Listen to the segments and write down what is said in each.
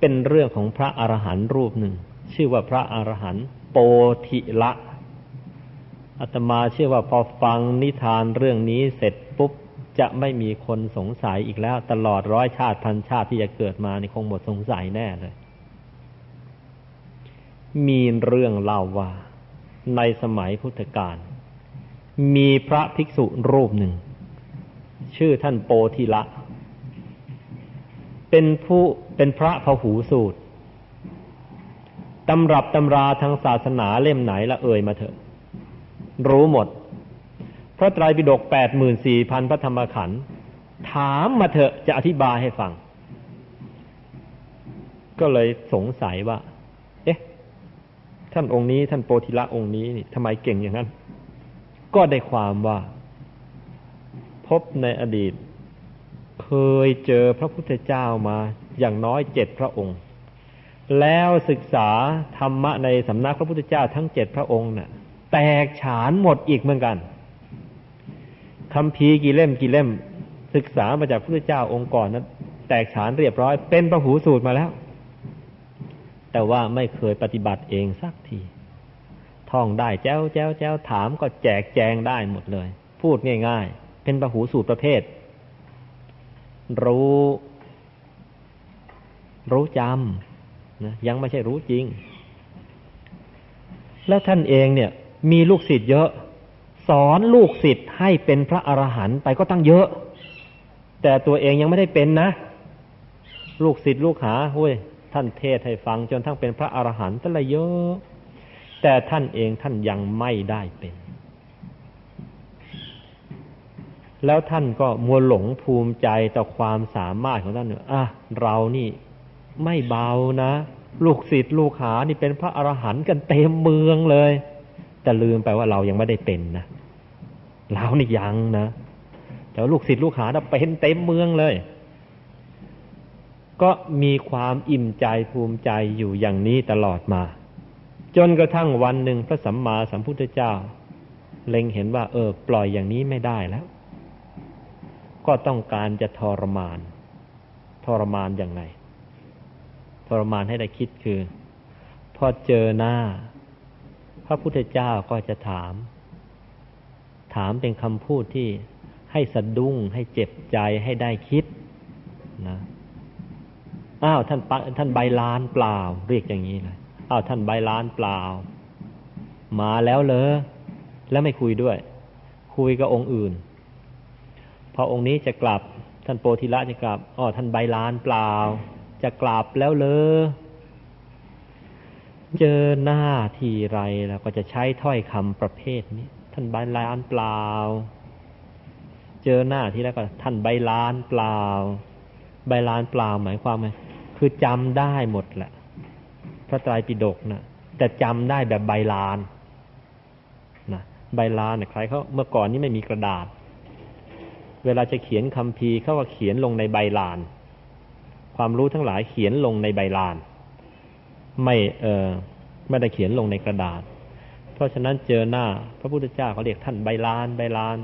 เป็นเรื่องของพระอรหันต์รูปหนึ่ง ชื่อว่าพระอรหันต์โปธิละอาตมาเชื่อว่าพอฟังนิทานเรื่องนี้เสร็จปุ๊บจะไม่มีคนสงสัยอีกแล้ว ตลอดร้อยชาติพันชาติที่จะเกิดมานี่คงหมดสงสัยแน่เลย มีเรื่องเล่าว่า ในสมัยพุทธกาลมีพระภิกษุรูปหนึ่ง ชื่อท่านโปธิละ เป็นผู้ เป็นพระพหูสูตรตำรับตำราทางศาสนาเล่มไหนละเอ่ยมาเถอะ รู้หมด พระไตรปิฎกแปดหมื่นสี่พันพระธรรมขันธ์ถามมาเถอะจะอธิบายให้ฟัง ก็เลยสงสัยว่า เอ๊ะ ท่านองค์นี้ท่านโปธิละองค์นี้นี่ทำไมเก่งอย่างนั้น ก็ได้ความว่า พบในอดีต เคยเจอพระพุทธเจ้ามาอย่างน้อยเจ็ดพระองค์ แล้วศึกษาธรรมะในสำนักพระพุทธเจ้าทั้งเจ็ดพระองค์น่ะ แตกฉานหมดอีกเหมือนกันคำพีกี่เล่มกี่เล่ม ศึกษามาจากพระพุทธเจ้าองค์ก่อนนั้นแตกฉานเรียบร้อย เป็นพระหูสูตรมาแล้ว แต่ว่าไม่เคยปฏิบัติเองสักทีท่องได้แจ้วแจ้วแจ้วถามก็แจกแจงได้หมดเลย พูดง่าย ๆ เป็นพระหูสูตรประเภท รู้ รู้จำนะยังไม่ใช่รู้จริง แล้วท่านเองเนี่ย มีลูกศิษย์เยอะ สอนลูกศิษย์ให้เป็นพระอรหันต์ไปก็ตั้งเยอะ แต่ตัวเองยังไม่ได้เป็นนะ ลูกศิษย์ลูกหาเฮ้ยท่านเทศให้ฟังจนทั้งเป็นพระอรหันต์ตั้งเยอะ แต่ท่านเองท่านยังไม่ได้เป็น แล้วท่านก็มัวหลงภูมิใจต่อความสามารถของท่านเนี่ยอะเรานี่ไม่เบานะ ลูกศิษย์ลูกหานี่เป็นพระอรหันต์กันเต็มเมืองเลย แต่ลืมไปว่าเรายังไม่ได้เป็นนะเรานี่ยังนะแต่ลูกศิษย์ลูกหาเป็นเต็มเมืองเลย ก็มีความอิ่มใจภูมิใจอยู่อย่างนี้ตลอดมา จนกระทั่งวันหนึ่งพระสัมมาสัมพุทธเจ้า เล็งเห็นว่า เออ ปล่อยอย่างนี้ไม่ได้แล้ว ก็ต้องการจะทรมาน ทรมานอย่างไรทรมานให้ได้คิดคือ พอเจอหน้า พระพุทธเจ้าก็จะถาม ถามเป็นคำพูดที่ให้สะดุ้ง ให้เจ็บใจให้ได้คิดนะอ้าวท่านท่านใบลานเปล่า เรียกอย่างนี้เลยอ้าวท่านใบลานเปล่า มาแล้วเลยแล้วไม่คุยด้วย คุยกับองค์อื่น พอองค์นี้จะกลับท่านโปธิละจะกลับอ๋อท่านใบลานเปล่า จะกลับแล้วเลยเจอหน้าทีไรแล้วก็จะใช้ถ้อยคำประเภทนี้ ท่านใบลานเปล่า เจอหน้าทีแล้วก็ ท่านใบลานเปล่า ใบลานเปล่าหมายความไงคือจำได้หมดแหละ พระไตรปิฎกนะแต่จำได้แบบใบลานนะใบลานเนี่ยใครเขาเมื่อก่อนนี้ไม่มีกระดาษ เวลาจะเขียนคำพีเขาก็เขียนลงในใบลาน ความรู้ทั้งหลายเขียนลงในใบลาน ไม่เออไม่ได้เขียนลงในกระดาษ เพราะฉะนั้นเจอหน้า พระพุทธเจ้าเขาเรียกท่านใบลานใบลาน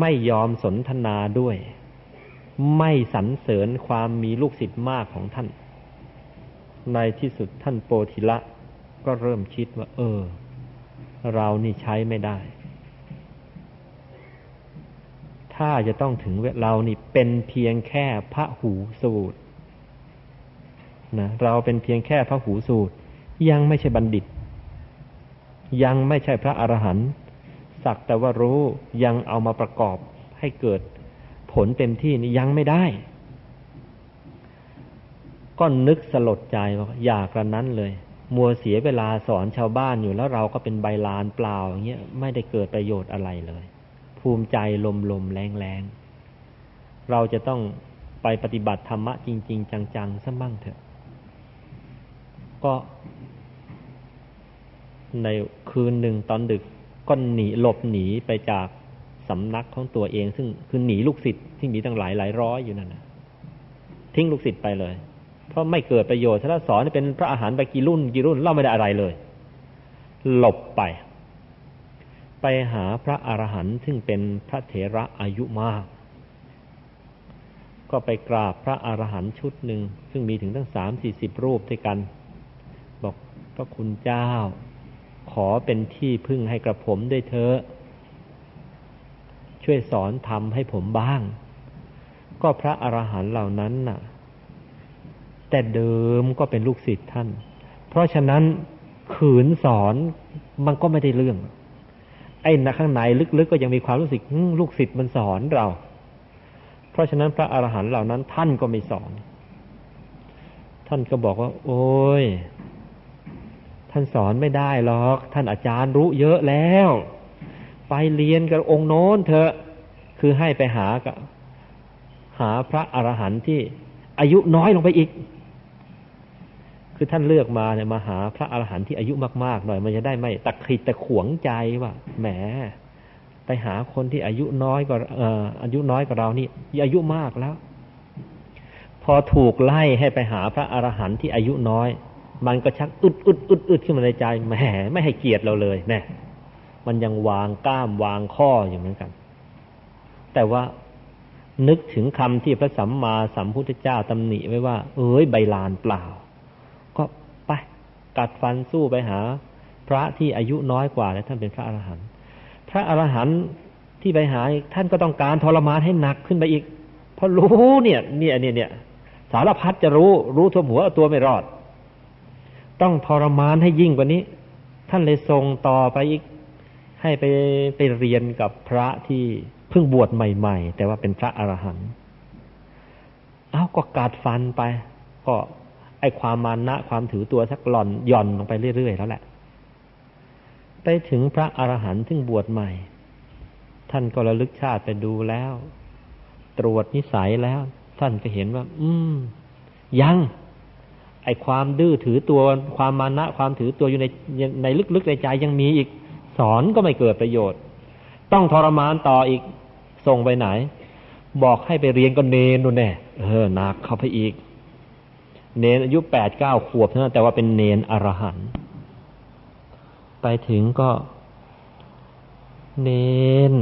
ไม่ยอมสนทนาด้วย ไม่สรรเสริญความมีลูกศิษย์มากของท่าน ในที่สุดท่านโปธิละก็เริ่มคิดว่า เออ เรานี่ใช้ไม่ได้ ถ้าจะต้องถึงเรานี่เป็นเพียงแค่พระหูสูตรนะเราเป็นเพียงแค่พระหูสูตร ยังไม่ใช่บัณฑิต ยังไม่ใช่พระอรหันต์สักแต่ว่ารู้ยังเอามาประกอบให้เกิดผลเต็มที่นี่ยังไม่ได้ ก็นึกสลดใจว่าอยากระนั้นเลย มัวเสียเวลาสอนชาวบ้านอยู่แล้วเราก็เป็นใบลานเปล่าอย่างเงี้ยไม่ได้เกิดประโยชน์อะไรเลย ภูมิใจลมลมแรงแรงเราจะต้องไปปฏิบัติธรรมะจริง ๆ จังๆสักบ้างเถอะ ก็ในคืนหนึ่งตอนดึกก็หนีหลบหนีไปจากสำนักของตัวเอง ซึ่งคือหนีลูกศิษย์ที่มีตั้งหลายหลายร้อยอยู่นั่นนะทิ้งลูกศิษย์ไปเลย เพราะไม่เกิดประโยชน์ถ้าสอนเป็นพระอาหารไปกี่รุ่นกี่รุ่นเล่าไม่ได้อะไรเลย หลบไป ไปหาพระอรหันต์ซึ่งเป็นพระเถระอายุมาก ก็ไปกราบพระอรหันต์ชุดหนึ่ง ซึ่งมีถึงตั้งสามสี่สิบรูปด้วยกัน บอกพระคุณเจ้า ขอเป็นที่พึ่งให้กระผมด้วยเถอะช่วยสอนทำให้ผมบ้าง ก็พระอรหันต์เหล่านั้นน่ะ แต่เดิมก็เป็นลูกศิษย์ท่าน เพราะฉะนั้นขืนสอนมันก็ไม่ได้เรื่อง ไอ้นะข้างในลึกๆก็ยังมีความรู้สึกลูกศิษย์มันสอนเรา เพราะฉะนั้นพระอรหันต์เหล่านั้นท่านก็ไม่สอน ท่านก็บอกว่า โอ้ย ท่านสอนไม่ได้หรอก ท่านอาจารย์รู้เยอะแล้ว ไปเรียนกับองค์โน้นเถอะ คือให้ไปหากับหาพระอรหันต์ที่อายุน้อยลงไปอีก คือท่านเลือกมาเนี่ยมาหาพระอรหันต์ที่อายุมากๆหน่อยมันจะได้ไม่ตะขิดตะขวงใจว่าแหมไปหาคนที่อายุน้อยกว่าอออายุน้อยกว่าเรานี่อายุมากแล้ว พอถูกไล่ให้ไปหาพระอรหันต์ที่อายุน้อย มันก็ชักอึดอึดอึดอึดขึ้นมาในใจแหมไม่ให้เกียรติเราเลยแน่มันยังวางก้ามวางข้ออยู่เหมือนกัน แต่ว่านึกถึงคำที่พระสัมมาสัมพุทธเจ้าตำหนิไว้ว่า เอ้ยใบลานเปล่า กัดฟันสู้ไปหา พระที่อายุน้อยกว่าและท่านเป็นพระอรหันต์พระอรหันต์ที่ไปหาท่านก็ต้องการทรมานให้หนักขึ้นไปอีก เพราะรู้เนี่ย เนี่ยเนี่ยเนี่ยสารพัดจะรู้รู้ทั่วหัวตัวไม่รอด ต้องทรมานให้ยิ่งกว่านี้ ท่านเลยทรงต่อไปอีก ให้ไปไปเรียนกับพระที่เพิ่งบวชใหม่ ๆ แต่ว่าเป็นพระอรหันต์เอาก็กาดฟันไป ก็ ไอความมานะความถือตัวสักหล่อนหย่อนลงไปเรื่อยๆแล้วแหละ ไปถึงพระอรหันต์ซึ่งบวชใหม่ ท่านก็ระลึกชาติไปดูแล้ว ตรวจนิสัยแล้ว ท่านก็เห็นว่า อืม ยังไอความดื้อถือตัวความมานะความถือตัวอยู่ในในลึกๆในใจยังมีอีก สอนก็ไม่เกิดประโยชน์ ต้องทรมานต่ออีกส่งไปไหน บอกให้ไปเรียนก็เนนนู่นแน่เออหนักเข้าไปอีก เนนอายุแปดเก้าขวบเท่านั้นแต่ว่าเป็นเนนอรหันต์ไปถึงก็ เนน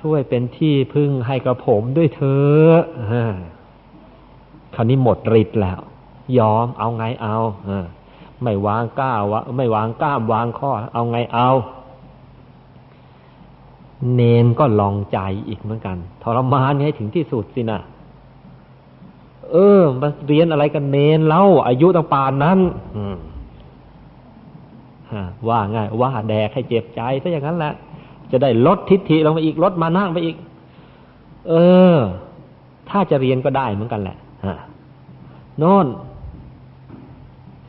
ช่วยเป็นที่พึ่งให้กับผมด้วยเถอะคราวนี้หมดฤทธิ์แล้ว ยอมเอาไงเอาไม่วางก้าวะไม่วางก้ามวางข้อ เอาไงเอา เนนก็ลองใจอีกเหมือนกันทรมานให้ถึงที่สุดสิน่ะ เออมาเรียนอะไรกันเนนเล่าอายุตั้งปานนั้นว่าง่ายว่าแดกให้เจ็บใจถ้าอย่างนั้นแหละจะได้ลดทิฏฐิลงไปอีกลดมานั่งไปอีก เออ ถ้าจะเรียนก็ได้เหมือนกันแหละฮะโน่น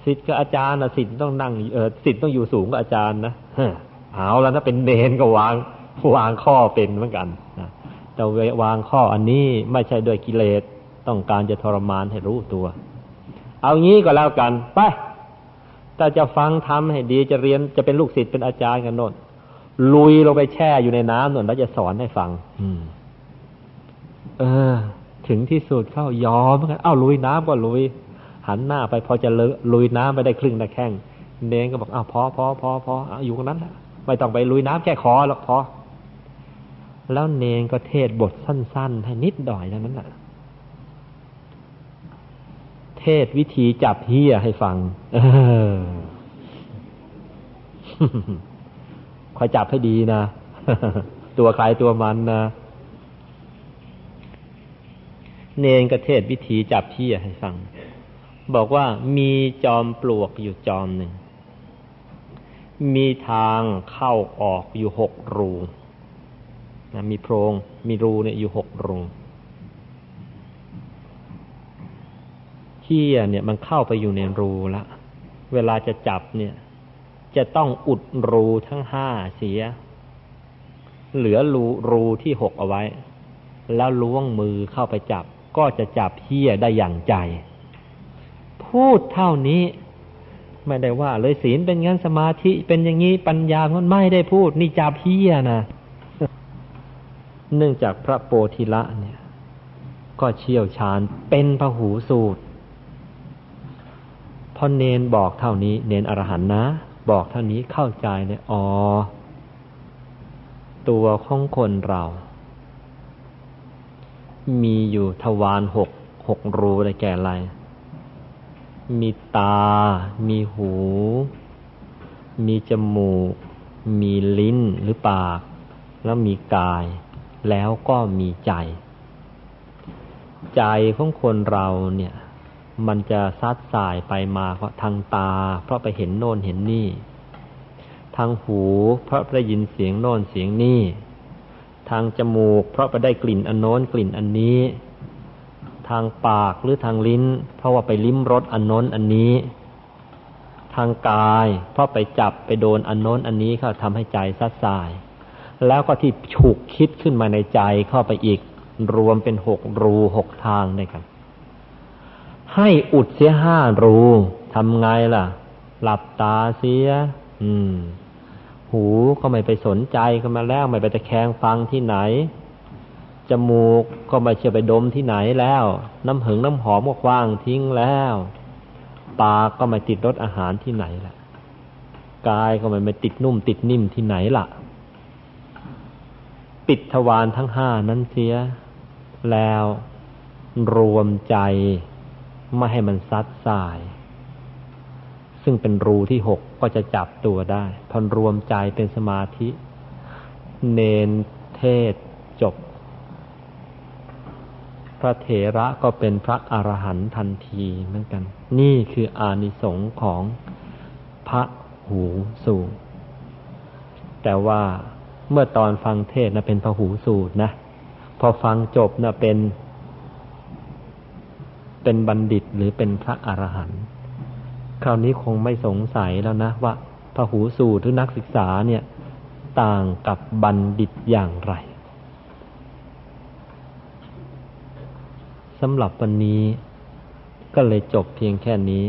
สิทธิ์กับอาจารย์นะสิทธิ์ต้องนั่งเออสิทธิ์ต้องอยู่สูงกับอาจารย์นะเอาแล้วถ้าเป็นเนนก็วางวางข้อเป็นเหมือนกันนะแต่วางข้ออันนี้ไม่ใช่ด้วยกิเลส ต้องการจะทรมานให้รู้ตัว เอางี้ก็แล้วกัน ไปถ้าจะฟังทำให้ดีจะเรียนจะเป็นลูกศิษย์เป็นอาจารย์กันโน่นลุยลงไปแช่อยู่ในน้ำน่นแล้วจะสอนให้ฟัง อืม เออ ถึงที่สุดเข้ายอมกันเอ้าลุยน้ำก็ลุย หันหน้าไปพอจะลุยน้ำไปได้ครึ่งตะแข้งเนงก็บอกอ้าวพอพอพอพออยู่ตรงนั้นไม่ต้องไปลุยน้ำแค่คอหรอกพอแล้วเนนก็เทศบทสั้น ๆ ให้นิดหน่อยเท่านั้นแหละ เทศวิธีจับเฮียให้ฟัง เออคอยจับให้ดีนะ ตัวใครตัวมันนะเนนก็เทศวิธีจับเฮียให้ฟัง บอกว่ามีจอมปลวกอยู่จอมหนึ่ง มีทางเข้าออกอยู่หกรูนะมีโพรง มีรูเนี่ยอยู่หกรู เขี้ยเนี่ยมันเข้าไปอยู่ในรูละเวลาจะจับเนี่ย จะต้องอุดรูทั้งห้าเสีย เหลือรูรูที่หกเอาไว้ แล้วล้วงมือเข้าไปจับ ก็จะจับเฮียได้อย่างใจ พูดเท่านี้ ไม่ได้ว่า เลยศีลเป็นงั้นสมาธิเป็นอย่างนี้ปัญญามันไม่ได้พูด นี่จับเฮียนะเนื่องจากพระโปธิละเนี่ย ก็เชี่ยวชาญเป็นพหูสูตร พอเนนบอกเท่านี้ เนนอรหันนะ บอกเท่านี้เข้าใจเนี่ยอ๋อ ตัวของคนเรา มีอยู่ทวารหกหกรูได้แก่อะไร มีตา มีหู มีจมูก มีลิ้นหรือปาก แล้วมีกาย แล้วก็มีใจ ใจของคนเราเนี่ย มันจะซัดสายไปมาเพราะทางตา เพราะไปเห็นโน่นเห็นนี่ ทางหู เพราะได้ยินเสียงโน่นเสียงนี่ ทางจมูก เพราะไปได้กลิ่นอันโน้นกลิ่นอันนี้ ทางปากหรือทางลิ้น เพราะว่าไปลิ้มรสอันโน้นอันนี้ ทางกาย เพราะไปจับไปโดนอันโน้นอันนี้เขาทำให้ใจซัดสาย แล้วก็ที่ฉุกคิดขึ้นมาในใจเข้าไปอีก รวมเป็นหกรูหกทางด้วยกัน ให้อุดเสียห้ารูทำไงล่ะ หลับตาเสีย อืม หูก็ไม่ไปสนใจกันมาแล้ว ไม่ไปตะแคงฟังที่ไหน จมูกก็ไม่เชื่อไปดมที่ไหนแล้ว น้ำหึงน้ำหอมก็คว้างทิ้งแล้ว ปากก็ไม่ติดรสอาหารที่ไหนล่ะ กายก็ไม่ไปติดนุ่มติดนิ่มที่ไหนล่ะ ปิดทวารทั้งห้านั้นเสีย แล้วรวมใจ ไม่ให้มันซัดสาย ซึ่งเป็นรูที่หกก็จะจับตัวได้พอรวมใจเป็นสมาธิ เนนเทศจบ พระเถระก็เป็นพระอรหันต์ทันทีเหมือนกัน นี่คืออานิสงส์ของพระหูสูตร แต่ว่าเมื่อตอนฟังเทศนะเป็นพระหูสูตรนะ พอฟังจบนะเป็น เป็นบัณฑิตหรือเป็นพระอรหันต์คราวนี้คงไม่สงสัยแล้วนะว่าพระหูสูตรหรือนักศึกษาเนี่ยต่างกับบัณฑิตอย่างไรสำหรับวันนี้ก็เลยจบเพียงแค่นี้